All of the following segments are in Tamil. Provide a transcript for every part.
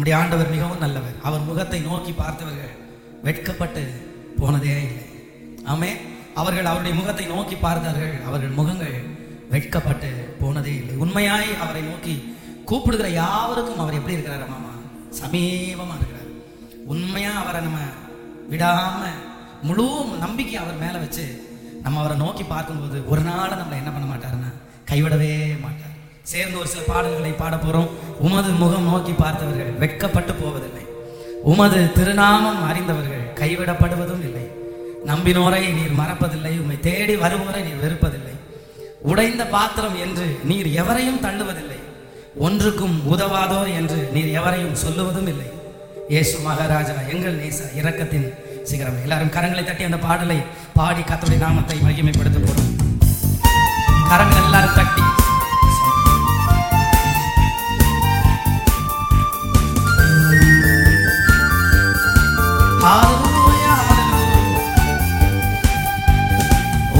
நம்முடைய ஆண்டவர் மிகவும் நல்லவர். அவர் முகத்தை நோக்கி பார்த்தவர்கள் வெட்கப்பட்டு போனதே இல்லை. ஆமே அவர்கள் அவருடைய முகத்தை நோக்கி பார்த்தார்கள். அவர்கள் முகங்கள் வெட்கப்பட்டு போனதே இல்லை. உண்மையாய் அவரை நோக்கி கூப்பிடுகிற யாவருக்கும் அவர் எப்படி இருக்கிறார் மாமா? சமீபமா இருக்கிறார். உண்மையா அவரை நம்ம விடாம முழு நம்பிக்கை அவர் மேல வச்சு நம்ம அவரை நோக்கி பார்க்கும்போது ஒரு நாள் நம்மளை என்ன பண்ண மாட்டாருன்னா கைவிடவே மாட்டார். சேர்ந்து ஒரு சில பாடல்களை பாட போறோம். உமது முகம் நோக்கி பார்த்தவர்கள் வெட்கப்பட்டு போவதில்லை. உமது திருநாமம் அறிந்தவர்கள் கைவிடப்படுவதும் இல்லை. நம்பினோரை நீர் மறப்பதில்லை. உம்மை தேடி வருவோரை நீர் வெறுப்பதில்லை. உடைந்த பாத்திரம் என்று நீர் எவரையும் தள்ளுவதில்லை. ஒன்றுக்கும் உதவாதோர் என்று நீர் எவரையும் சொல்லுவதும் இல்லை. இயேசு மகாராஜா எங்கள் நேச இரக்கத்தின் சிகரம். எல்லாரும் கரங்களை தட்டி அந்த பாடலை பாடி கத்தோடைய நாமத்தை மகிமைப்படுத்த போறோம். கரங்கள் எல்லாரும் தட்டி.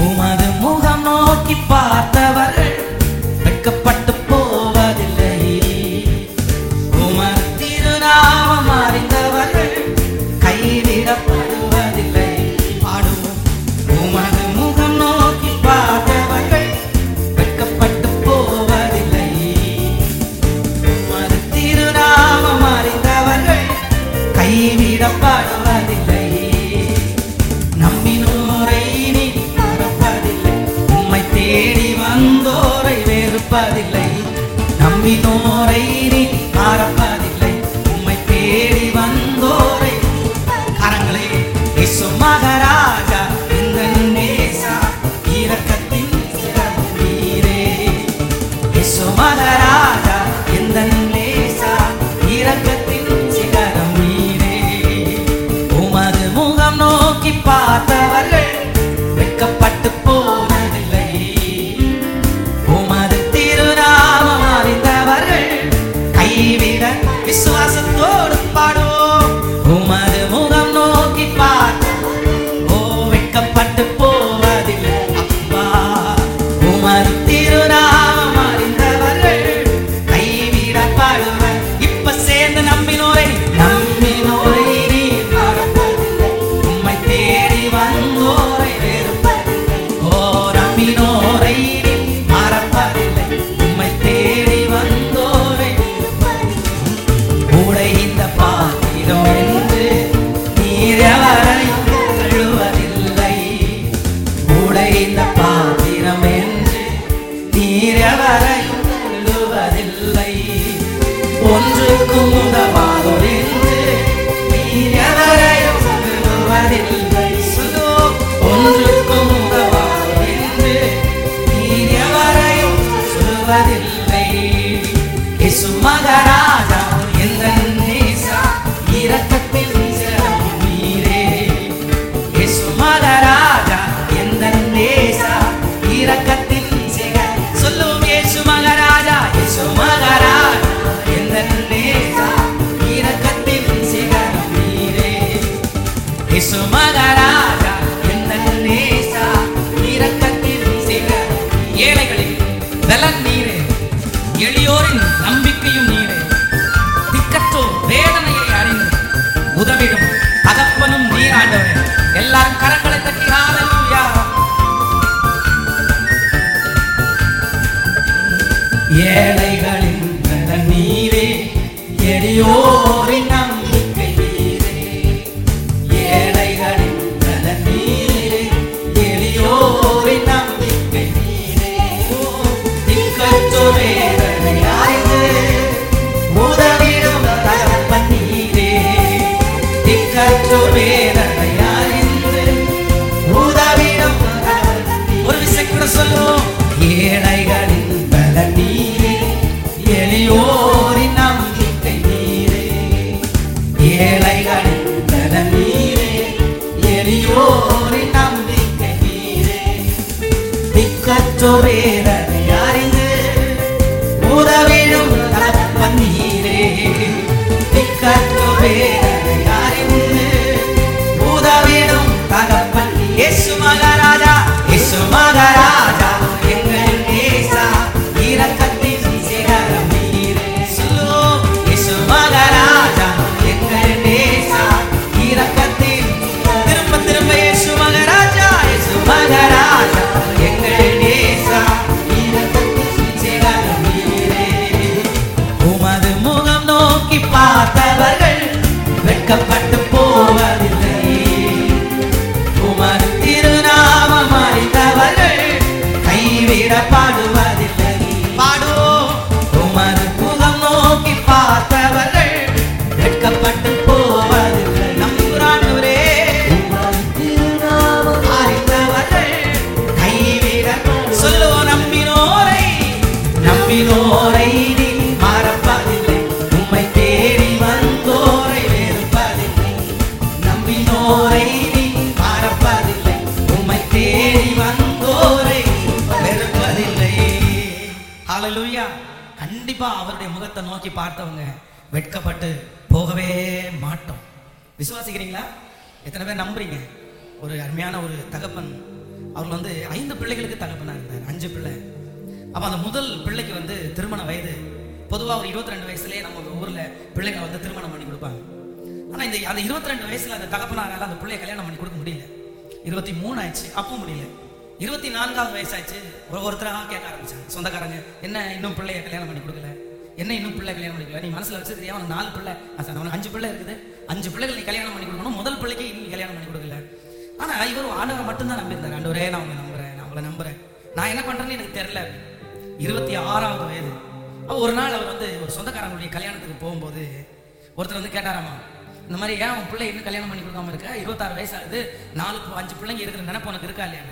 உமது முகம் நோக்கி பார்த்தவர்கள் வெட்கப்பட்டு போவதில்லை உமது திருநாமம் அறிந்தவர்கள் கைவிடப்படுவதில்லை பாடுவோம். உமது முகம் நோக்கி பார்த்தவர்கள் வெட்கப்பட்டு போவதில்லை உமது திருநாமம் அறிந்தவர்கள் கைவிடப்படுவதில்லை நம்பினோரை நீ கண்டிப்பா அவருடைய முகத்தை நோக்கி பார்த்தவங்க வெட்கப்பட்டு போகவே மாட்டோம். விசுவாசிக்கிறீங்களா? எத்தனை பேர் நம்புறீங்க? ஒரு அருமையான ஒரு தகப்பன். அவர் வந்து ஐந்து பிள்ளைகளுக்கு தகப்பனா இருந்தார். அஞ்சு பிள்ளை. அப்ப அந்த முதல் பிள்ளைக்கு வந்து திருமண வயது. பொதுவா ஒரு இருபத்தி ரெண்டு வயசுலயே நம்ம ஊர்ல பிள்ளைங்க வந்து திருமணம் பண்ணி கொடுப்பாங்க. ஆனா இந்த அந்த இருபத்தி ரெண்டு வயசுல அந்த தகப்பனாரால அந்த பிள்ளைய கல்யாணம் பண்ணி கொடுக்க முடியல. இருபத்தி மூணு ஆயிடுச்சு. அப்பவும் முடியல. இருபத்தி நான்காவது வயசாச்சு. ஒரு ஒருத்தராக கேட்க ஆரம்பிச்சாங்க. சொந்தக்காரங்க என்ன இன்னும் பிள்ளைய கல்யாணம் பண்ணி கொடுக்கல? என்ன இன்னும் பிள்ளை கல்யாணம் பண்ணிக்கல நீ மனசுல வச்சிருக்கியா அவனுக்கு நாலு பிள்ளை. சார், அவனுக்கு அஞ்சு பிள்ளை இருக்குது. அஞ்சு பிள்ளைகள் நீ கல்யாணம் பண்ணி கொடுக்கணும் முதல் பிள்ளைக்கு இன்னும் கல்யாணம் பண்ணி கொடுக்கல. ஆனா இவர் ஆண்டவரை மட்டும்தான் நம்பியிருந்தார். ஆண்டவரே நான் உங்களை நம்புறேன். நான் உங்களை நம்புறேன். நான் என்ன பண்றேன்னு எனக்கு தெரியல. இருபத்தி ஆறாவது வயது. ஒரு நாள் அவர் வந்து ஒரு சொந்தக்காரங்களுடைய கல்யாணத்துக்கு போகும்போது ஒருத்தர் வந்து கேட்டாராமா இந்த மாதிரி ஏன் உன் பிள்ளை இன்னும் கல்யாணம் பண்ணி கொடுக்காம இருக்க? இருபத்தாறு வயசு ஆகுது. நாலு பு- அஞ்சு பிள்ளைங்க இருக்கிற நினைப்பு உனக்கு இருக்கா இல்லையா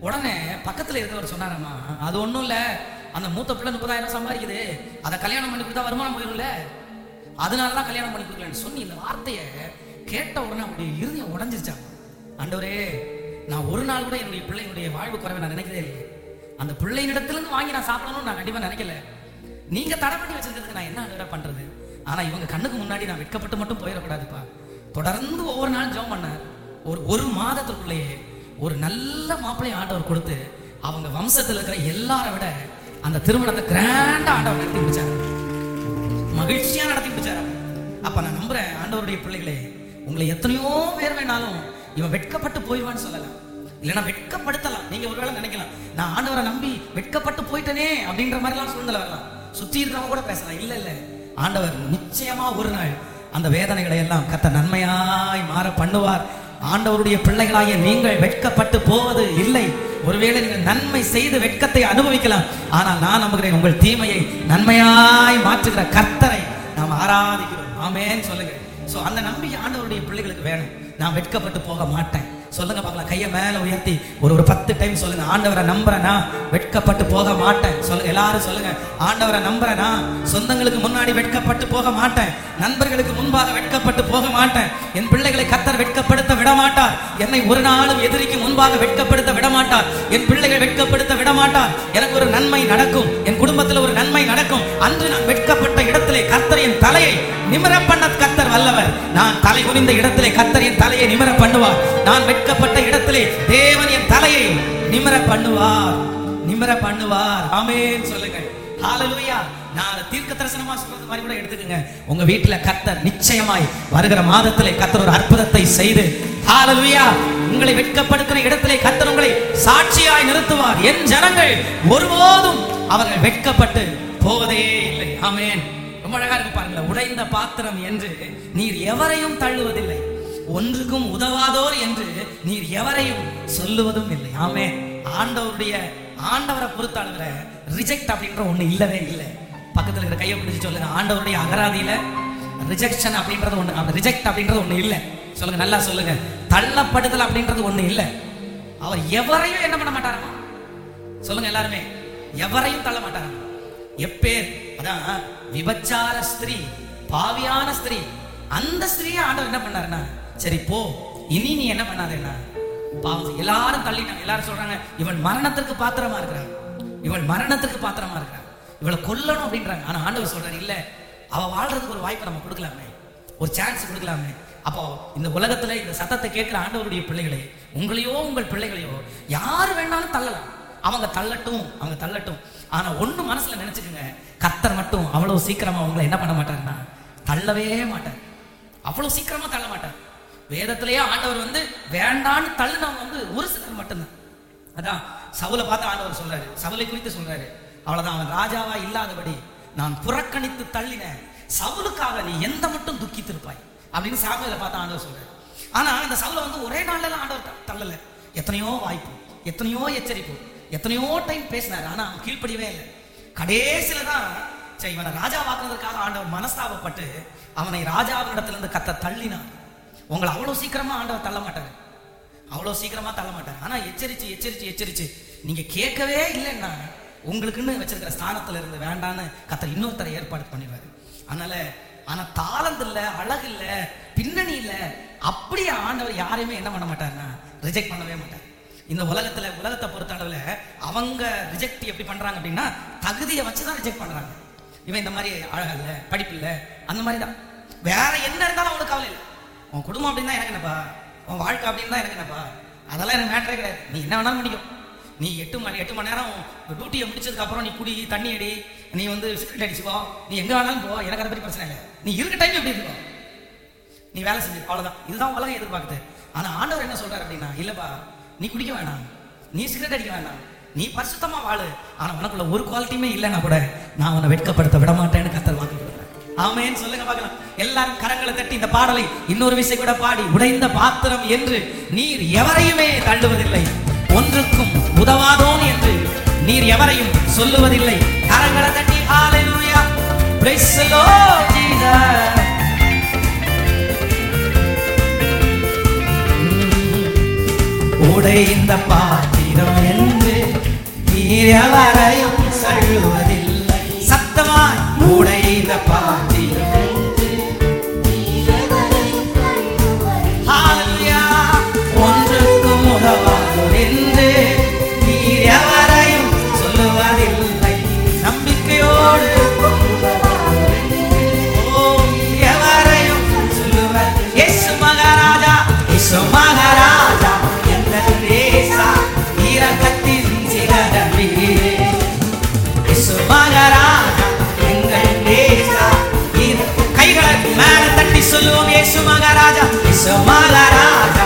உடனே பக்கத்துல இருக்கவர் சொன்னாராமா அது ஒண்ணும் இல்ல. அந்த மூத்த பிள்ளை முப்பதாயிரம் சம்பாதிக்குது. அதை கல்யாணம் பண்ணி கொடுத்தா வருமானம் போயிரும்ல அதனால தான் கல்யாணம் பண்ணி கொடுக்கலன்னு சொல்லி இந்த வார்த்தையை கேட்ட உடனே அப்படியே இருதயம் உடஞ்சிருச்சாங்க ஆண்டவரே நான் ஒரு நாள் கூட என்னுடைய பிள்ளைகளுடைய வாழ்வு குறைவை நான் நினைக்கிறதே இல்லை அந்த பிள்ளையிடத்திலிருந்து வாங்கி நான் சாப்பிடணும்னு நான் கண்டிப்பாக நினைக்கல. நீங்க தடை பண்ணி வச்சிருக்கிறதுக்கு நான் என்ன ஆண்டவரே பண்றது? ஆனா இவங்க கண்ணுக்கு முன்னாடி நான் வெட்கப்பட்டு மட்டும் போயிடக்கூடாதுப்பா. தொடர்ந்து ஒவ்வொரு நாளும் ஜெபம் பண்ணேன் ஒரு ஒரு மாதத்துக்குள்ளேயே ஒரு நல்ல மாப்பிள்ளை ஆண்டவர் கொடுத்து அவங்க வம்சத்துல இருக்கிற எல்லாரை விட அந்த திருமணத்தை கிராண்டா ஆண்டவர் நடத்தி முடிச்சாரு. மகிழ்ச்சியா நடத்தி முடிச்சாரு அப்ப நான் நம்புறேன் ஆண்டவருடைய பிள்ளைகளே உங்களை எத்தனையோ பேர் வேணாலும் இவன் வெட்கப்பட்டு போய்வான்னு சொல்லலாம். இல்லைன்னா வெட்கப்படுத்தலாம். நீங்க ஒருவேளை நினைக்கலாம் நான் ஆண்டவரை நம்பி வெட்கப்பட்டு போயிட்டனே அப்படின்ற மாதிரிலாம் சூழ்நிலை வரலாம். சுத்தி இருக்கிறவங்க கூட பேசலாம். இல்ல இல்ல. ஆண்டவர் நிச்சயமா ஒரு நாள் அந்த வேதனைகளை எல்லாம் கத்த நன்மையாய் மாற பண்ணுவார். ஆண்டவருடைய பிள்ளைகளாகிய நீங்கள் வெட்கப்பட்டு போவது இல்லை. ஒருவேளை நீங்கள் நன்மை செய்து வெட்கத்தை அனுபவிக்கலாம். ஆனால் நான் நம்புகிறேன் உங்கள் தீமையை நன்மையாய் மாற்றுகிற கர்த்தரை நாம் ஆராதிக்கிறோம். ஆமேன்னு சொல்லுங்க ஸோ அந்த நம்பிக்கை ஆண்டவருடைய பிள்ளைகளுக்கு வேணும். நான் வெட்கப்பட்டு போக மாட்டேன். சொல்லுங்க பார்க்கலாம். கையை மேல உயர்த்தி. ஒரு ஒரு பத்து டைம் சொல்லுங்க. ஆண்டவரை நம்புறேனா? வெட்கப்பட்டு போக மாட்டேன். சொல்லுங்க எல்லாரும் சொல்லுங்க. ஆண்டவரை நம்புறேனா? சொந்தங்களுக்கு முன்னாடி வெட்கப்பட்டு போக மாட்டேன். நண்பர்களுக்கு முன்பாக வெட்கப்பட்டு போக மாட்டேன். என் பிள்ளைகளை கத்தர் வெட்கப்படுத்த விட மாட்டார் என்னை ஒரு நாளும் எதிரிக்கு முன்பாக வெட்கப்படுத்த விட மாட்டார் என் பிள்ளைகள் வெட்கப்படுத்த விட மாட்டார் எனக்கு ஒரு நன்மை நடக்கும். என் குடும்பத்தில் ஒரு நன்மை நடக்கும். அன்று நான் வெட்கப்பட்ட இடத்திலே கர்த்தர் என் தலையை நிமிர பண்ண கத்தர் வல்லவர். நான் தலை குனிந்த இடத்திலே கர்த்தர் என் தலையை நிமிர பண்ணுவார் நான் வெட்கப்பட்ட இடத்திலே தேவன் என் தலையை நிமிர பண்ணுவார். நிமிர பண்ணுவார். ஆமென் சொல்லுங்க ஹalleluya நான் தீர்க்க தரிசனமா சொல்றது மாதிரி கூட எடுத்துக்கங்க. உங்க வீட்டுல கத்தர் நிச்சயமாய் வருகிற மாதத்திலே கத்தர் ஒரு அற்புதத்தை செய்து ஹalleluya உங்களை வெட்கப்படுத்துற இடத்திலே கத்தர் உங்களை சாட்சியாய் நிறுத்துவார். என் ஜனங்கள் ஒருபோதும் அவர்கள் வெட்கப்பட்டு போவதே இல்லை. ஆமேன். ரொம்ப அழகா இருக்கு பாருங்களேன். உடைந்த பாத்திரம் என்று நீர் எவரையும் தள்ளுவதில்லை. ஒன்றுக்கும் உதவாதோர் என்று நீர் எவரையும் சொல்லுவதும் இல்லை. ஆமே ஆண்டவருடைய ஆண்டவரை பொறுத்தளவுல ரிஜெக்ட் அப்படின்ற ஒண்ணு இல்லவே இல்லை. பக்கத்துல இருக்கிற கையை பிடிச்சு சொல்லுங்க. ஆண்டவருடைய அகராதியில ரிஜெக்ஷன் அப்படின்றது ஒண்ணு அந்த ரிஜெக்ட் அப்படின்றது ஒண்ணு இல்லை. சொல்லுங்க நல்லா சொல்லுங்க. தள்ளப்படுதல் அப்படின்றது ஒண்ணு இல்லை. அவர் எவரையும் என்ன பண்ண மாட்டாராமா சொல்லுங்க எல்லாருமே. எவரையும் தள்ள மாட்டாராம் எப்பேர் அதான் விபச்சார ஸ்திரீ பாவியான ஸ்திரீ அந்த ஸ்திரீயை ஆண்டவர் என்ன பண்ணாருன்னா சரி போ. இனி நீ என்ன பண்ணாதேண்ணா பாவம் எல்லாரும் தள்ளிட்டாங்க. எல்லாரும் சொல்றாங்க இவள் மரணத்திற்கு பாத்திரமா இருக்கிறான். இவள் மரணத்திற்கு பாத்திரமா இருக்கிறான். இவளை கொல்லணும் அப்படின்றாங்க. ஆனா ஆண்டவர் சொல்றாரு இல்ல அவ வாழ்றதுக்கு ஒரு வாய்ப்பு நம்ம கொடுக்கலாமே. ஒரு சான்ஸ் கொடுக்கலாமே. அப்போ இந்த உலகத்துல இந்த சத்தத்தை கேட்கிற ஆண்டவருடைய பிள்ளைகளை உங்களையோ உங்கள் பிள்ளைகளையோ யார் வேணாலும் தள்ளலாம். அவங்க தள்ளட்டும் அவங்க தள்ளட்டும். ஆனா ஒண்ணு மனசுல நினைச்சுக்கோங்க. கத்தர் மட்டும் அவ்வளவு சீக்கிரமா உங்களை என்ன பண்ண மாட்டாருன்னா தள்ளவே மாட்டார். அவ்வளவு சீக்கிரமா தள்ள மாட்டார். வேதத்திலேயே ஆண்டவர் வந்து வேண்டான்னு தள்ளுனவங்க வந்து ஒரு சிலர் மட்டும்தான். அதான் சவுலை பார்த்து ஆண்டவர் சொல்றாரு. சவுலை குறித்து சொல்றாரு. அவ்வளவுதான் அவன் ராஜாவா இல்லாதபடி நான் புறக்கணித்து தள்ளினேன். சவுலுக்காக நீ எந்த மட்டும் துக்கித்திருப்பாய்? அப்படின்னு சாமியில பார்த்து ஆண்டவர் சொல்றாரு. ஆனா இந்த சவுலை வந்து ஒரே நாள்ல ஆண்டவர் தள்ளல. எத்தனையோ வாய்ப்பு எத்தனையோ எச்சரிப்பு எத்தனையோ டைம் பேசினாரு. ஆனா அவன் கீழ்ப்படியவே இல்லை. கடைசியில தான் சரி இவனை ராஜாவாக்குறதுக்காக ஆண்டவர் மனஸ்தாபப்பட்டு அவனை ராஜாவிடத்திலிருந்து கத்த தள்ளினான். உங்களை அவ்வளோ சீக்கிரமா ஆண்டவர் தள்ள மாட்டாரு. அவ்வளோ சீக்கிரமா தள்ள மாட்டார். ஆனா எச்சரிச்சு எச்சரிச்சு எச்சரிச்சு நீங்க கேட்கவே இல்லைன்னா உங்களுக்குன்னு வச்சிருக்கிற ஸ்தானத்துல இருந்து வேண்டான்னு கத்தர் இன்னொருத்தரை ஏற்பாடு பண்ணிடுவாரு. அதனால ஆனா தாளந்து இல்ல அழகு இல்ல பின்னணி இல்ல அப்படியே ஆண்டவர் யாரையுமே என்ன பண்ண மாட்டாருன்னா ரிஜெக்ட் பண்ணவே மாட்டார். இந்த உலகத்துல உலகத்தை பொறுத்த அளவில் அவங்க ரிஜெக்ட் எப்படி பண்றாங்க அப்படின்னா தகுதியை வச்சு தான் ரிஜெக்ட் பண்றாங்க. இவன் இந்த மாதிரி அழகு இல்லை படிப்பு இல்லை அந்த மாதிரி தான் வேற என்ன இருந்தாலும் அவனுக்கு கவலை இல்லை. உன் குடும்பம் அப்படின்னா எனக்கு என்னப்பா? உன் வாழ்க்கை அப்படின்னு தான் எனக்கு என்னப்பா? அதெல்லாம் எனக்கு மேட்டரே கிடையாது. நீ என்ன வேணாலும் பண்ணிக்கோ. நீ எட்டு மணி எட்டு மணி நேரம் டியூட்டியை முடிச்சதுக்கு அப்புறம் நீ குடி தண்ணி அடி நீ வந்து சிகரெட் அடிச்சுக்கோ நீ எங்கே வேணாலும் போ. எனக்கு அதை பற்றி பிரச்சனை இல்லை. நீ இருக்க டைம் எப்படி இருக்கோ? நீ வேலை செஞ்சு அவ்வளோதான் இதுதான் உலகம் எதிர்பார்க்குது. ஆனால் ஆண்டவர் என்ன சொல்றாரு அப்படின்னா இல்லைப்பா நீ குடிக்க வேணாம். நீ சிகரெட் அடிக்க வேண்டாம் நீ பரிசுத்தமாக வாழு. ஆனால் உனக்குள்ள ஒரு குவாலிட்டியுமே இல்லைன்னா கூட நான் உன்னை வெட்கப்படுத்த விட மாட்டேன்னு கத்தர் வாங்கிக்கிறேன் ஆமேன்னு சொல்லுங்க பார்க்கலாம். எல்லாரும் கரங்களை தட்டி இந்த பாடலை இன்னொரு விசை கூட பாடி உடைந்த பாத்திரம் என்று நீர் எவரையுமே தள்ளுவதில்லை. ஒன்றுக்கும் உதவாதோன் என்று நீர் எவரையும் சொல்லுவதில்லை. கரங்களை தட்டி ஹalleluya praise the lord jesus. உடைந்த பாத்திரம் என்று நீர் எவரையும் சொல்லுவதில்லை. சத்தமாய் உடைந்த பாத்திரம் என்று நீர் எவரையும் சொல்லுவதில்லை. நம்பிக்கையோடு எவரையும் சொல்லுவர். இயேசு மகாராஜா இயேசு மகாராஜா எந்த தேசா இரக்கத்தின் சிகரமே இயேசு மகாராஜா எங்கள் தேசா கைகளை மேல தட்டி சொல்லுவோம் இயேசு மகாராஜா இயேசு மகாராஜா.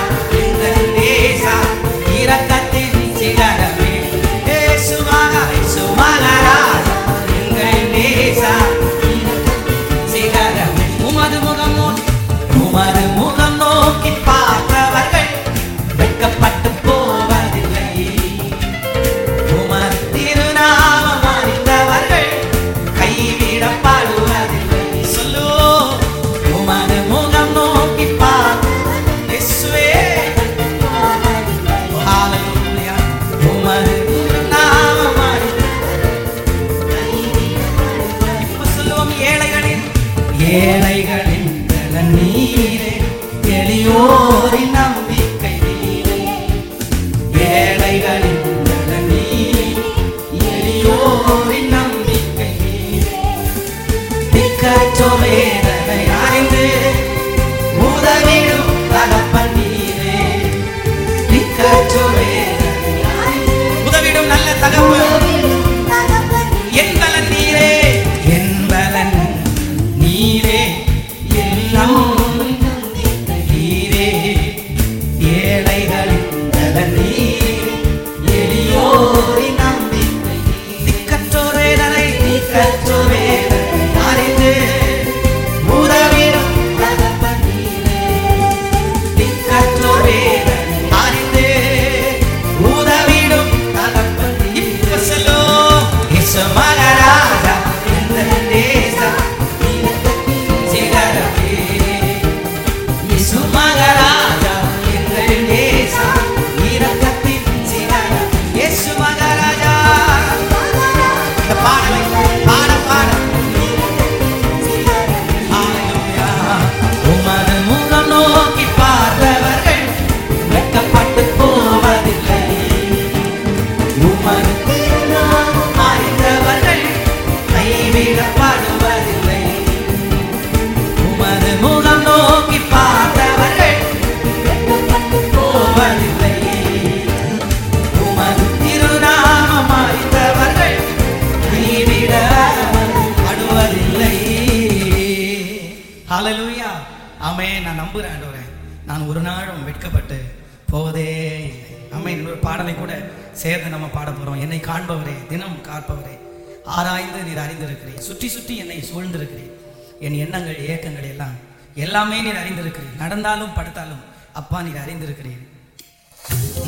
என் எண்ணங்கள் ஏக்கங்கள் எல்லாம் எல்லாமே நீர் அறிந்திருக்கிறீர் நடந்தாலும் படுத்தாலும் அப்பா நீர் அறிந்திருக்கிறீர்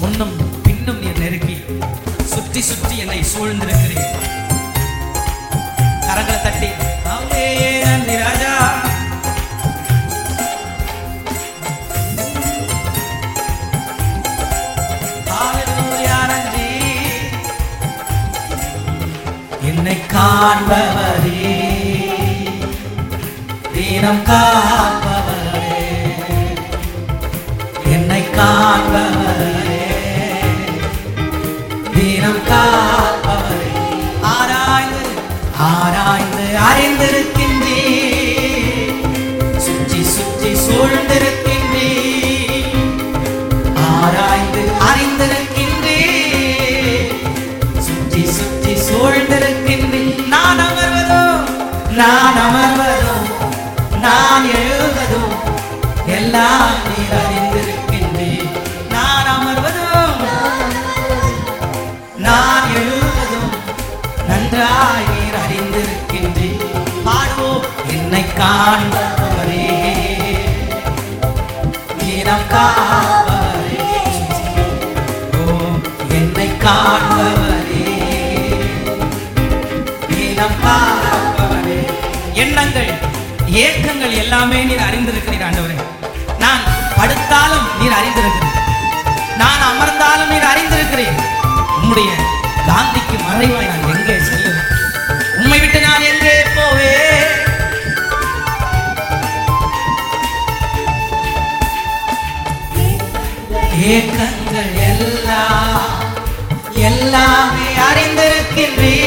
முன்னும் பின்னும் நீர் நெருக்கி சுற்றி சுற்றி என்னை சூழ்ந்திருக்கிறீர் கரங்களை தட்டி நன்றி ராஜா. என்னை காண்பவர் இனம் காப்பவரே. என்னை காப்பவரே இனம் காப்பவரே. ஆராய்ந்து ஆராய்ந்து அறிந்திருக்கின்றே சுற்றி சுற்றி சூழ்ந்திருக்க நான் எழுவதும் எல்லாம் நீ அறிந்திருக்கின்றே நான் அமர்வதும் நான் எழுவதும் நன்றாய் நீர் அறிந்திருக்கின்றே பாடுவோம் என்னை காண்பவரே. நீ ஏக்கங்கள் எல்லாமே நீர் அறிந்திருக்கிறீர் ஆண்டவரே. நான் படுத்தாலும் நீர் அறிந்திருக்கிறேன். நான் அமர்ந்தாலும் நீர் அறிந்திருக்கிறேன். உன்னுடைய காந்திக்கு மறைவாய் நான் எங்கே செல்லுவேன்? உண்மை விட்டு நான் எங்கே போவேன்? ஏக்கங்கள் எல்லாம் எல்லாமே அறிந்திருக்கின்றீர்.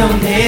don't hate.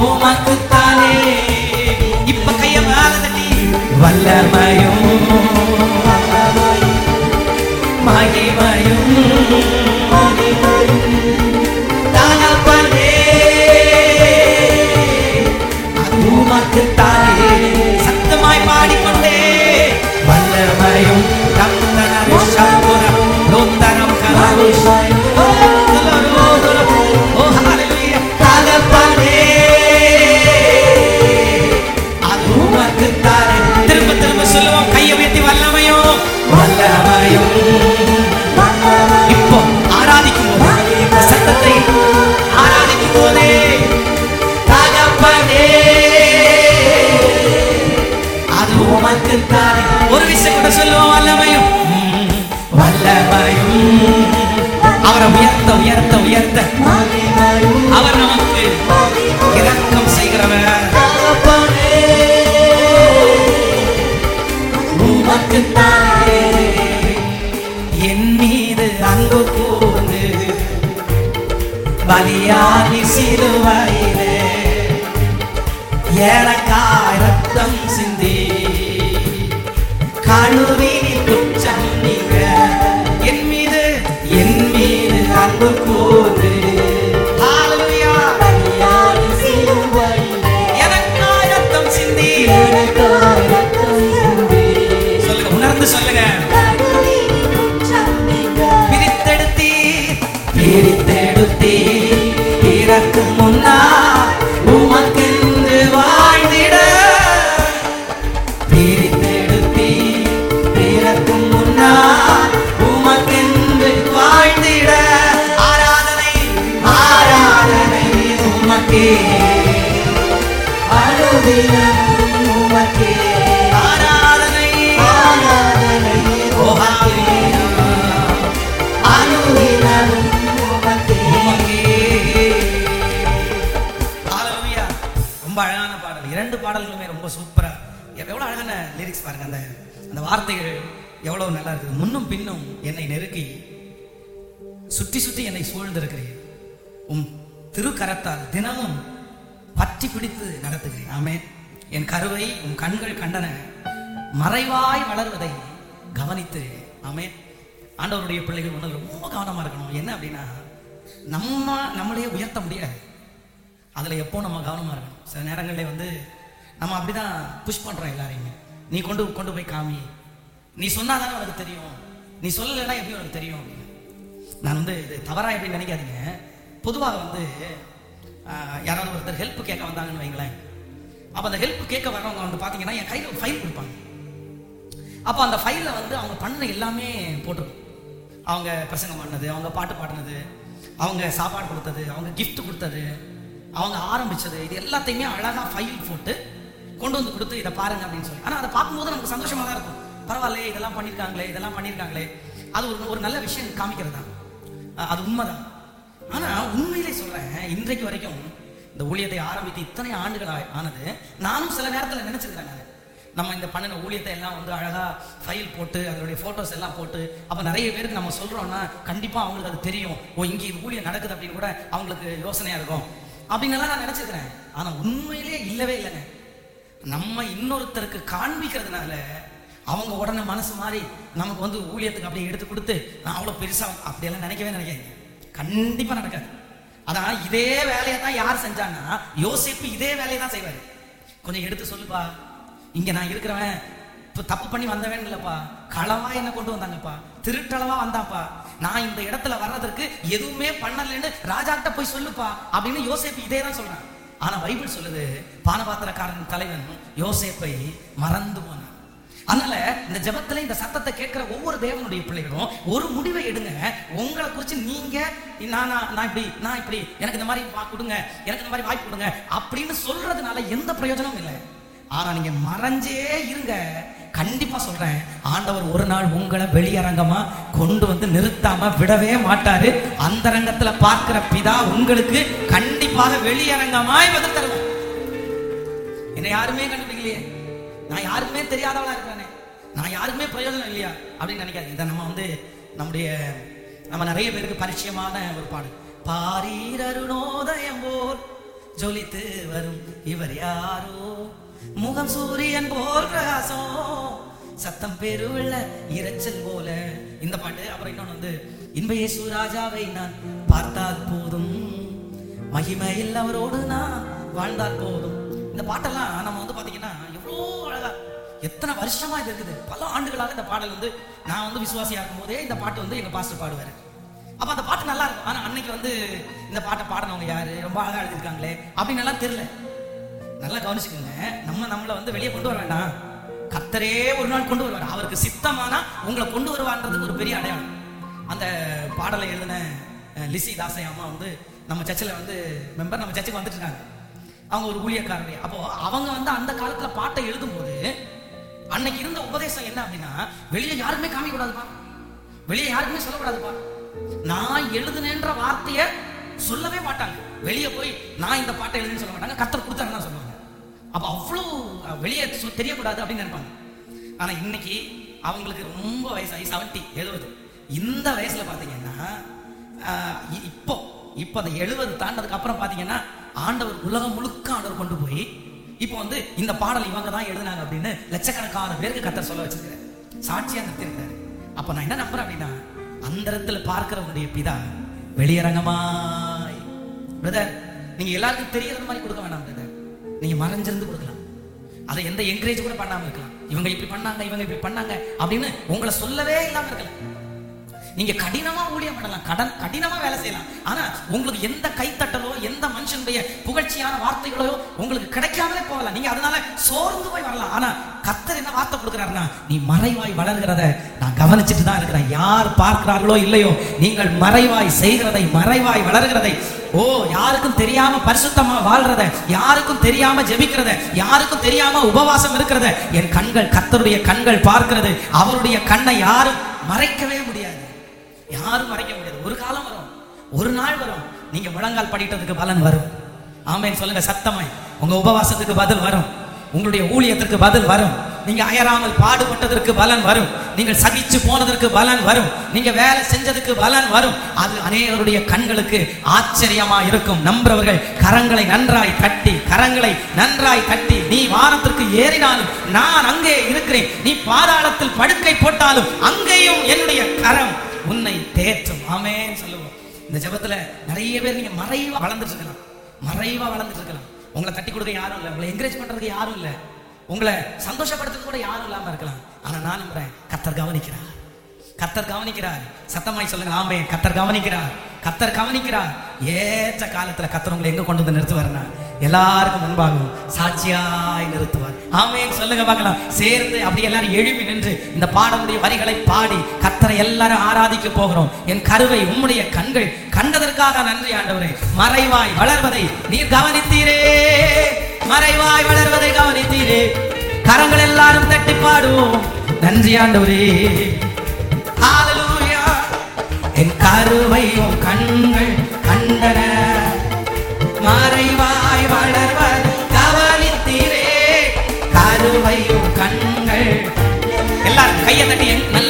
உமக்குத்தான் உமக்குத்தானே ஒரு விஷயம் கூட சொல்லுவோம் வல்லமையும். வல்லமையும். அவரை உயர்த்த உயர்த்த உயர்த்த. அவர் நமக்கு இரக்கம் செய்கிறவர். என் மீது அன்பு கூர்ந்து பலியாகி சிலுவையிலே ஏலக்காய் பிரித்தெடுத்தி பிரித்தெடுத்தி பிறக்கு முன்னா லிரிக்ஸ் பாருங்க. அந்த அந்த வார்த்தைகள் எவ்வளவு நல்லா இருக்குது. முன்னும் பின்னும் என்னை நெருக்கி சுற்றி சுற்றி என்னை சூழ்ந்திருக்கிறீர். உம் திருக்கரத்தால் தினமும் பற்றி பிடித்து நடத்துகிறேன். ஆமே என் கருவை உன் கண்கள் கண்டன. மறைவாய் வளர்வதை கவனித்து ஆமே ஆண்டவருடைய பிள்ளைகள் ஒன்று ரொம்ப கவனமாக இருக்கணும். என்ன அப்படின்னா நம்ம நம்மளையே உயர்த்த முடியாது. அதில் எப்போ நம்ம கவனமாக இருக்கணும். சில நேரங்களில் வந்து நம்ம அப்படிதான் புஷ் பண்ணுறோம் எல்லாரையுமே. நீ கொண்டு கொண்டு போய் காமி. நீ சொன்னா தானே உனக்கு தெரியும். நீ சொல்லலைன்னா எப்படி உனக்கு தெரியும் அப்படின்னு. நான் வந்து இது தவறாக எப்படி நினைக்காதீங்க. பொதுவாக வந்து யாராவது ஒருத்தர் ஹெல்ப் கேட்க வந்தாங்கன்னு வைங்களேன். அப்போ அந்த ஹெல்ப் கேட்க வர்றவங்க வந்து பார்த்தீங்கன்னா என் கையில் ஃபைல் கொடுப்பாங்க. அப்போ அந்த ஃபைலில் வந்து அவங்க பண்ண எல்லாமே போட்டிருக்கும். அவங்க பிரசங்கம் பண்ணது அவங்க பாட்டு பாடினது அவங்க சாப்பாடு கொடுத்தது அவங்க கிஃப்ட் கொடுத்தது அவங்க ஆரம்பித்தது இது எல்லாத்தையுமே அழகாக ஃபைல் போட்டு கொண்டு வந்து கொடுத்து இதை பாருங்க அப்படின்னு சொல்லி. ஆனால் அதை பார்க்கும்போது நமக்கு சந்தோஷமாக தான் இருக்கும். பரவாயில்ல இதெல்லாம் பண்ணியிருக்காங்களே இதெல்லாம் பண்ணியிருக்காங்களே அது ஒரு ஒரு நல்ல விஷயம் காமிக்கிறது? தான் அது உண்மைதான். ஆனா உண்மையிலே சொல்றேன் இன்றைக்கு வரைக்கும் இந்த ஊழியத்தை ஆரம்பித்து இத்தனை ஆண்டுகள் ஆனது நானும் சில நேரத்தில் நினைச்சிருக்கிறேன் நான். நம்ம இந்த பண்ணின ஊழியத்தை எல்லாம் வந்து அழகா ஃபைல் போட்டு அதனுடைய போட்டோஸ் எல்லாம் போட்டு அப்ப நிறைய பேருக்கு நம்ம சொல்றோம்னா கண்டிப்பா அவங்களுக்கு அது தெரியும். ஓ இங்கே இது ஊழியம் நடக்குது அப்படின்னு கூட அவங்களுக்கு யோசனையா இருக்கும். அப்படின்னு நான் நினைச்சிருக்கிறேன். ஆனா உண்மையிலே இல்லவே இல்லைங்க. நம்ம இன்னொருத்தருக்கு காண்பிக்கிறதுனால அவங்க உடனே மனசு மாறி நமக்கு வந்து ஊழியத்துக்கு அப்படியே எடுத்து கொடுத்து நான் அவ்வளோ பெருசா அப்படியெல்லாம் நினைக்கவே நினைக்காதீங்க. கண்டிப்பா நடக்காது. அதான் இதே வேலையை தான் யார் செஞ்சாங்கன்னா யோசிப்பு இதே வேலையை தான் செய்வாரு. கொஞ்சம் எடுத்து சொல்லுப்பா. இங்க நான் இருக்கிறவன் இப்போ தப்பு பண்ணி வந்தவன் இல்லப்பா. களவா என்ன கொண்டு வந்தாங்கப்பா. திருட்டளவா வந்தாப்பா. நான் இந்த இடத்துல வர்றதற்கு எதுவுமே பண்ணலன்னு ராஜாட்ட போய் சொல்லுப்பா அப்படின்னு யோசிப்பு இதே தான் சொல்றான். ஆனா பைபிள் சொல்லுது பானபாத்திரக்காரன் தலைவன் யோசேப்பை மறந்து போனான் அதனால இந்த ஜெபத்துல இந்த சத்தத்தை கேட்கிற ஒவ்வொரு தேவனுடைய பிள்ளைகளும் ஒரு முடிவை எடுங்க. உங்களை குறிச்சு நீங்க நான் நான் இப்படி நான் இப்படி எனக்கு இந்த மாதிரி கொடுங்க எனக்கு இந்த மாதிரி வாய்ப்பு கொடுங்க அப்படின்னு சொல்றதுனால எந்த பிரயோஜனமும் இல்லை. ஆனா நீங்க மறைஞ்சே இருங்க. கண்டிப்பா சொல்றேன். ஆண்டவர் ஒரு நாள் உங்களை வெளியரங்கமா கொண்டு வந்து நிறுத்தாம விடவே மாட்டாரு. அந்தரங்கத்துல பார்க்கிற பிதா உங்களுக்கு கண்டிப்பாக வெளியரங்கமாய் பதில் தருவோம் என்னை யாருமே கண்டுபிடிக்கலையே. நான் யாருக்குமே தெரியாதவளா இருக்கானே நான் யாருக்குமே பிரயோஜனம் இல்லையா? அப்படின்னு நினைக்காது இதை நம்ம வந்து நம்முடைய நம்ம நிறைய பேருக்கு பரிச்சயமான ஒரு பாடு. பாரீர் அருணோதயம் போல் ஜொலித்து வரும் இவர் யாரோ? முகம் சூரியன் போல் பிரகாசம். சத்தம் பெருவில்ல இரைச்சல் போல. இந்த பாட்டு அப்புறம் இன்னொன்று வந்து இன்ப இயேசு ராஜாவை நான் பார்த்தால் போதும். மகிமையில் அவரோடு நான் வாழ்ந்தால் போதும். இந்த பாட்டெல்லாம் நம்ம வந்து பாத்தீங்கன்னா எவ்வளோ அழகா. எத்தனை வருஷமா இது இருக்குது? பல ஆண்டுகளாக இந்த பாடல் வந்து நான் வந்து விசுவாசியா இருக்கும் போதே இந்த பாட்டு வந்து எங்க பாஸ்டர் பாடுவாரு. அப்ப அந்த பாட்டு நல்லா இருக்கும். ஆனா அன்னைக்கு வந்து இந்த பாட்டை பாடினவங்க யாரு? ரொம்ப அழகா எழுதியிருக்காங்களே அப்படின்னு எல்லாம் தெரியல. நல்லா கவனிச்சுக்கோங்க. நம்ம நம்மளை வந்து வெளியே கொண்டு வர வேண்டாம். கத்தரே ஒரு நாள் கொண்டு வருவார். அவருக்கு சித்தமானா உங்களை கொண்டு வருவான்றது ஒரு பெரிய அடையாளம். அந்த பாடலை எழுதின லிசி தாசை அம்மா வந்து நம்ம சர்ச்சில் வந்து மெம்பர் நம்ம சர்ச்சுக்கு வந்துட்டு இருக்காங்க. அவங்க ஒரு ஊழியக்காரங்க அப்போ அவங்க வந்து அந்த காலத்துல பாட்டை எழுதும்போது அன்னைக்கு இருந்த உபதேசம் என்ன அப்படின்னா வெளியே யாருமே காமிக்க கூடாதுப்பா வெளியே யாருக்குமே சொல்லக்கூடாதுப்பா. நான் எழுதுனேன்ற வார்த்தைய சொல்லவே மாட்டாங்க. வெளியே போய் நான் இந்த பாட்டை எழுதுன்னு சொல்ல மாட்டாங்க கத்தர் கொடுத்தாங்க தான் சொல்லுவாங்க. அப்ப அவ்வளோ வெளியே தெரியக்கூடாது அப்படின்னு நினைப்பாங்க. ஆனா இன்னைக்கு அவங்களுக்கு ரொம்ப வயசாகி செவன்ட்டி எழுபது. இந்த வயசுல பாத்தீங்கன்னா இ- இப்போ இப்போ அந்த எழுபது தாண்டதுக்கு அப்புறம் பாத்தீங்கன்னா ஆண்டவர் உலகம் முழுக்க ஆண்டவர் கொண்டு போய் இப்போ வந்து இந்த பாடல் இவங்க தான் எழுதுனாங்க அப்படின்னு லட்சக்கணக்கான பேருக்கு கத்தர் சொல்ல வச்சிருக்காரு சாட்சியா நிறுத்திருக்காரு அப்ப நான் என்ன நம்புறேன் அப்படின்னா அந்த இடத்துல பார்க்கிறவனுடைய பிதா வெளியரங்கமாய். பிரதர் நீங்க எல்லாருக்கும் தெரியறது மாதிரி கொடுக்க வேணாம் பிரதர் நீங்க மறைஞ்சிருந்து கொடுக்கலாம். அதை எந்த என்கரேஜ் கூட பண்ணாம இருக்கலாம். இவங்க இப்படி பண்ணாங்க இவங்க இப்படி பண்ணாங்க அப்படின்னு உங்களை சொல்லவே இல்லாம இருக்கலாம். நீங்க கடினமா ஊழியம் பண்ணலாம். கடன் கடினமா வேலை செய்யலாம். ஆனா உங்களுக்கு எந்த கைத்தட்டலோ எந்த மனுஷனுடைய புகழ்ச்சியான வார்த்தைகளோ உங்களுக்கு கிடைக்காமலே போகலாம். நீங்க அதனால சோர்ந்து போய் வரலாம். ஆனா கத்தர் என்ன வார்த்தை கொடுக்கிறாருன்னா நீ மறைவாய் வளர்கிறத நான் கவனிச்சுட்டு தான் இருக்கிறேன். யார் பார்க்கிறார்களோ இல்லையோ நீங்கள் மறைவாய் செய்கிறதை மறைவாய் வளர்கிறதை ஓ யாருக்கும் தெரியாம பரிசுத்தமா வாழ்றத யாருக்கும் தெரியாம ஜெபிக்கிறத யாருக்கும் தெரியாம உபவாசம் இருக்கிறத என் கண்கள் கத்தருடைய கண்கள் பார்க்கிறது. அவருடைய கண்ணை யாரும் மறைக்கவே முடியாது. யாரும் மறைக்க முடியாது. ஒரு காலம் வரும். ஒரு நாள் வரும். நீங்க முழங்கால் படிட்டதுக்கு பலன் வரும். ஆமேன்னு சொல்லுங்க சத்தமாய் உங்க உபவாசத்துக்கு பதில் வரும். உங்களுடைய ஊழியத்திற்கு பதில் வரும். நீங்க அயராமல் பாடுபட்டதற்கு பலன் வரும். நீங்கள் சகிச்சு போனதற்கு பலன் வரும். நீங்க வேலை செஞ்சதுக்கு பலன் வரும். அது அநேகருடைய கண்களுக்கு ஆச்சரியமா இருக்கும். நம்புறவர்கள் கரங்களை நன்றாய் தட்டி கரங்களை நன்றாய் தட்டி நீ வானத்திற்கு ஏறினாலும் நான் அங்கே இருக்கிறேன். நீ பாதாளத்தில் படுக்கை போட்டாலும் அங்கேயும் என்னுடைய கரம் உன்னை தேற்றும். ஆமேன்னு சொல்லுவோம். இந்த ஜெபத்துல நிறைய பேர் நீங்க மறைவா வளர்ந்துட்டு இருக்கலாம் மறைவா வளர்ந்துட்டு இருக்கலாம் உங்களை தட்டி கொடுக்க யாரும் இல்லை. உங்களை என்கரேஜ் பண்றதுக்கு யாரும் இல்லை. உங்களை சந்தோஷப்படுத்துறது கூட யாரும் இல்லாம இருக்கலாம். ஆனா நான் நம்புறேன் கத்தர் கவனிக்கிறார். கத்தர் கவனிக்கிறார். சத்தமாய் சொல்லுங்க ஆமே கத்தர் கவனிக்கிறார். கத்தர் கவனிக்கிறார். ஏற்ற காலத்துல கத்தர் உங்களை எங்க கொண்டு வந்து நிறுத்துவார்னா எல்லாருக்கும் முன்பாகவும் சாட்சியாய் நிறுத்துவார். ஆமேன்னு சொல்லுங்க பார்க்கலாம். சேர்ந்து அப்படி எல்லாரும் எழுப்பி நின்று இந்த பாடமுடைய வரிகளை பாடி கத்தரை எல்லாரும் ஆராதிக்க போகிறோம். என் கருவை உம்முடைய கண்கள் கண்டதற்காக நன்றி ஆண்டவரே. மறைவாய் வளர்வதை நீர் கவனித்தீரே. மறைவாய் வளர்வதை கவனித்தீரே. கரங்கள் எல்லாரும் தட்டி பாடுவோம். நன்றி ஆண்டவரே. என் கருவை கண்கள் கையை தட்டி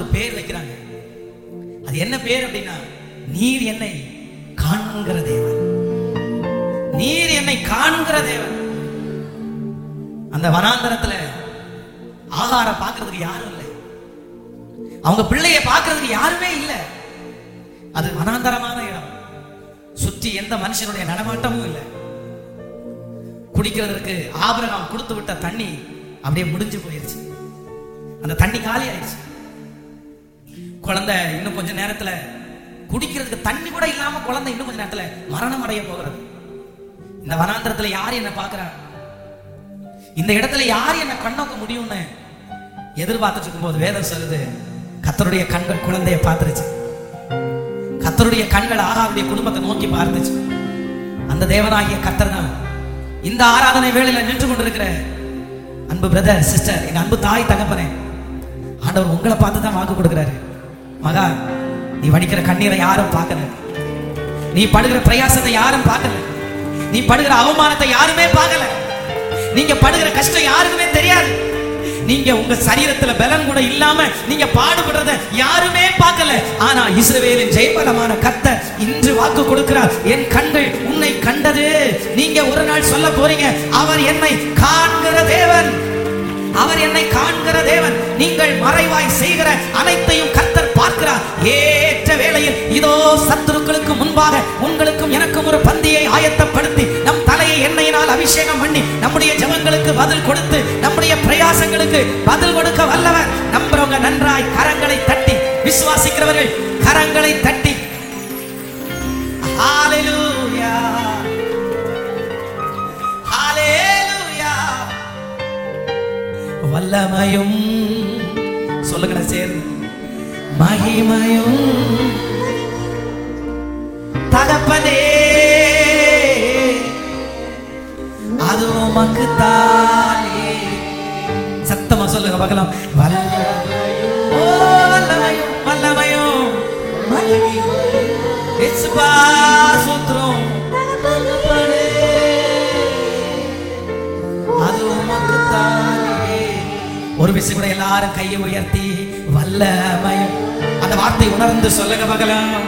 ஒரு பேர் வைக்கிறாங்க. அது என்ன பேர் அப்படின்னா நீர் என்னை காண்கிற தேவன். நீர் என்னை காண்கிற தேவன். அந்த வனாந்தரத்துல ஆகாரம் பார்க்கறதுக்கு யாரும் இல்லை. அவங்க பிள்ளைய பார்க்கறதுக்கு யாருமே இல்லை. அது வனாந்தரமான இடம். சுற்றி எந்த மனுஷனுடைய நடமாட்டமும் இல்லை. குடிக்கிறதுக்கு ஆபரகம் கொடுத்து விட்ட தண்ணி அப்படியே முடிஞ்சு போயிருச்சு. அந்த தண்ணி காலி ஆயிடுச்சு குழந்தை இன்னும் கொஞ்ச நேரத்துல குடிக்கிறதுக்கு தண்ணி கூட இல்லாம குழந்தை இன்னும் கொஞ்ச நேரத்துல மரணம் அடைய போகிறது. இந்த வனாந்திரத்துல யார் என்ன பாக்குறா இந்த இடத்துல யார் என்ன கண்ணோக்க முடியும்னு எதிர்பார்த்துட்டு இருக்கும்போது வேதம் சொல்லுது கத்தருடைய கண்கள் குழந்தைய பார்த்துருச்சு. கத்தருடைய கண்கள் ஆகாவுடைய குடும்பத்தை நோக்கி பார்த்துச்சு. அந்த தேவனாகிய கத்தர் தான் இந்த ஆராதனை வேளையில நின்று கொண்டிருக்கிற அன்பு பிரதர் சிஸ்டர் எங்க அன்பு தாய் தகப்பனே ஆண்டவர் உங்களை பார்த்து தான் வாக்கு கொடுக்குறாரு. மகா நீ வடிக்கிற கண்ணீரை யாரும் பார்க்கல. நீ படுகிற பிரயாசத்தை யாரும் பார்க்கல. நீ படுகிற அவமானத்தை யாருமே பார்க்கல. நீங்க படுகிற கஷ்டம் யாருக்குமே தெரியாது. நீங்க உங்க சரீரத்துல பலன் கூட இல்லாம நீங்க பாடுபடுறத யாருமே பார்க்கல. ஆனா இஸ்ரவேலின் ஜெயபலமான கத்த இன்று வாக்கு கொடுக்கிறார். என் கண்கள் உன்னை கண்டது. நீங்க ஒரு நாள் சொல்ல போறீங்க அவர் என்னை காண்கிற தேவன். நீங்கள் மறைவாய் செய்கிற அனைத்தையும் கர்த்தர் பார்க்கிறார். ஏற்ற வேளையில் இதோ சத்துருக்களுக்கு முன்பாக உங்களுக்கும் எனக்கும் ஒரு பந்தியை ஆயத்தப்படுத்தி நம் தலையை எண்ணெயினால் அபிஷேகம் பண்ணி நம்முடைய ஜபங்களுக்கு பதில் கொடுத்து நம்முடைய பிரயாசங்களுக்கு பதில் கொடுக்க வல்லவர். நம்புறவங்க நன்றாய் கரங்களை தட்டி விசுவாசிக்கிறவர்கள் கரங்களை தட்டி. Hallelujah. வல்லமையும் சொல்லுங்க சேர்ந்து மகிமையும் தகப்பனே அது உமக்கு தானே. சத்தமா சொல்லுங்க பார்க்கலாம். வல்லமையும் வல்லமையும் மகிமையும் சுத்ரம் ஒரு விசை கூட எல்லாரும் கையை உயர்த்தி வல்லமை அந்த வார்த்தை உணர்ந்து சொல்லுங்க பகலாம்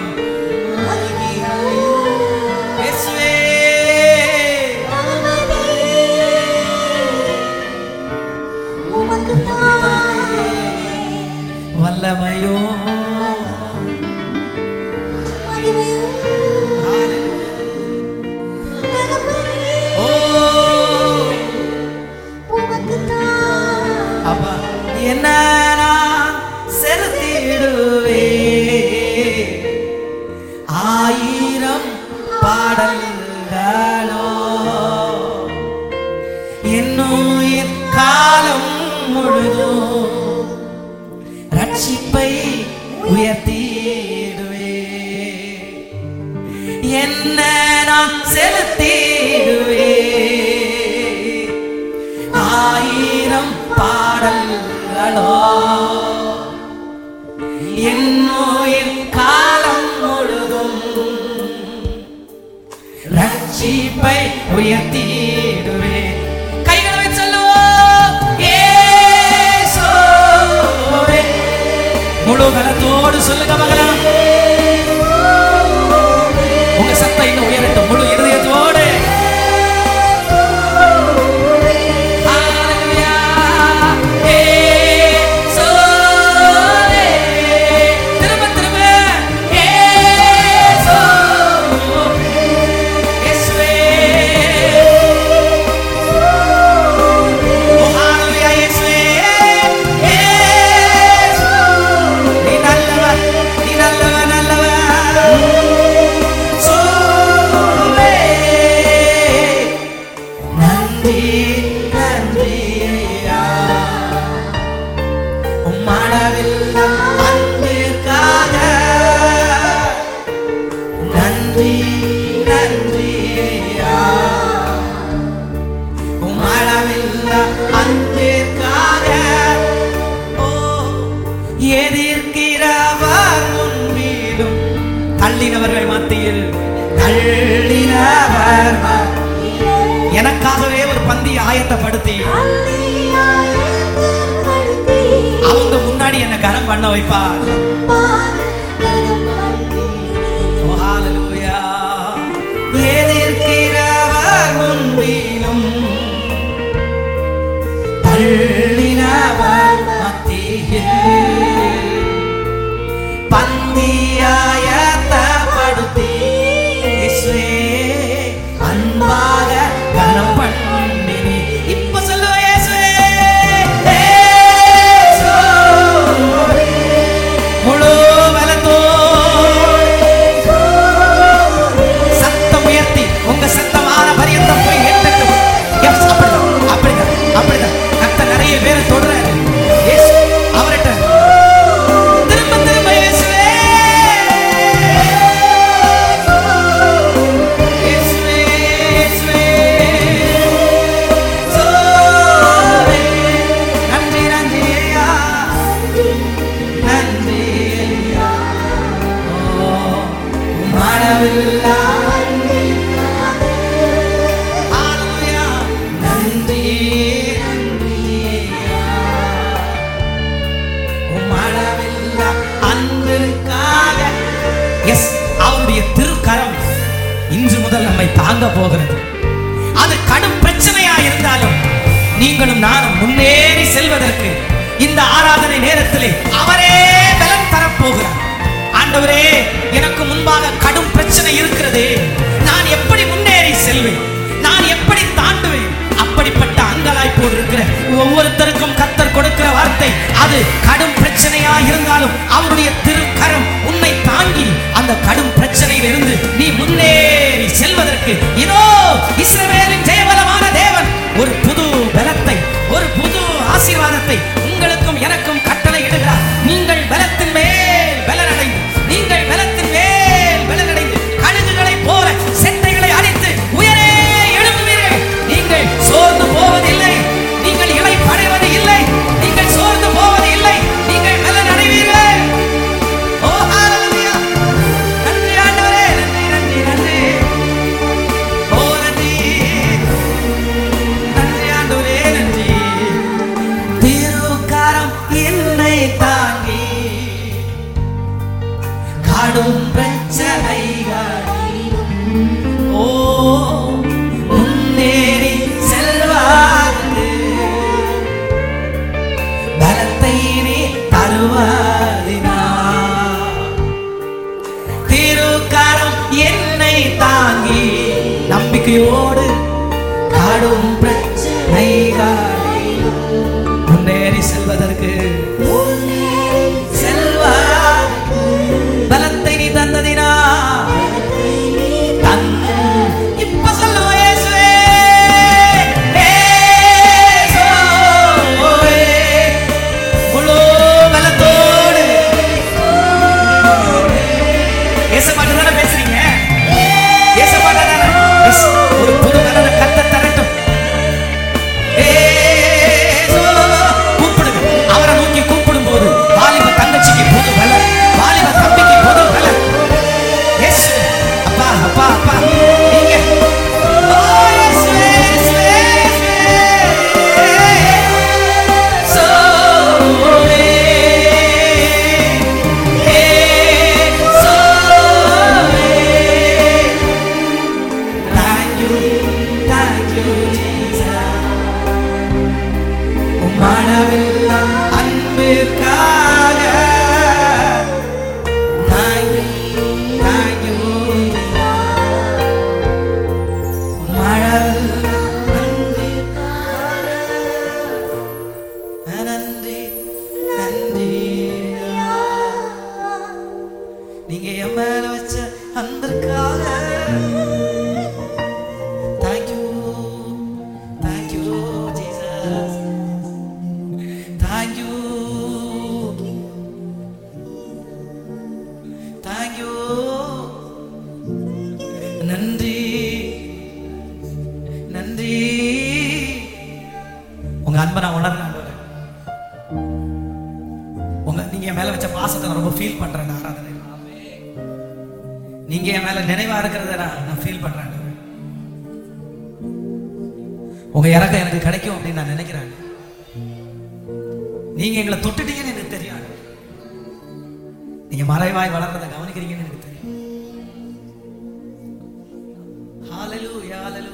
அலலு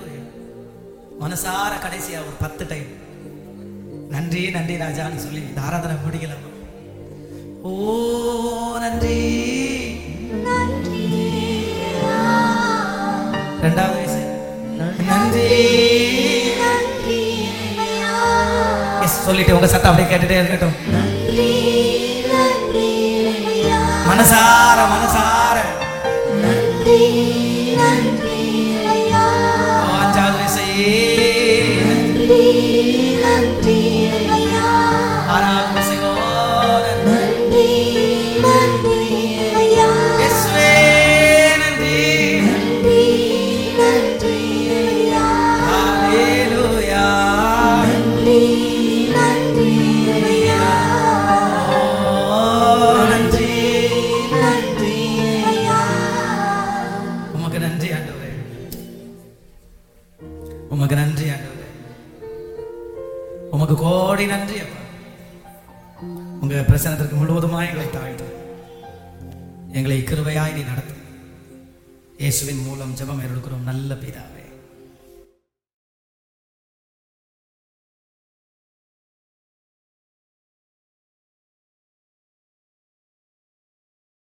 மனசார கடைசியா ஒரு பத்து டைம் நன்றி நன்றி ராஜான்னு சொல்லி இந்த ஆராதனை முடிக்கலாம் ஓ நன்றி. ரெண்டாவது வயசு. நன்றி சொல்லிட்டு உங்க சத்தம் அப்படியே கேட்டுட்டே இருக்கட்டும். மனசார மனசு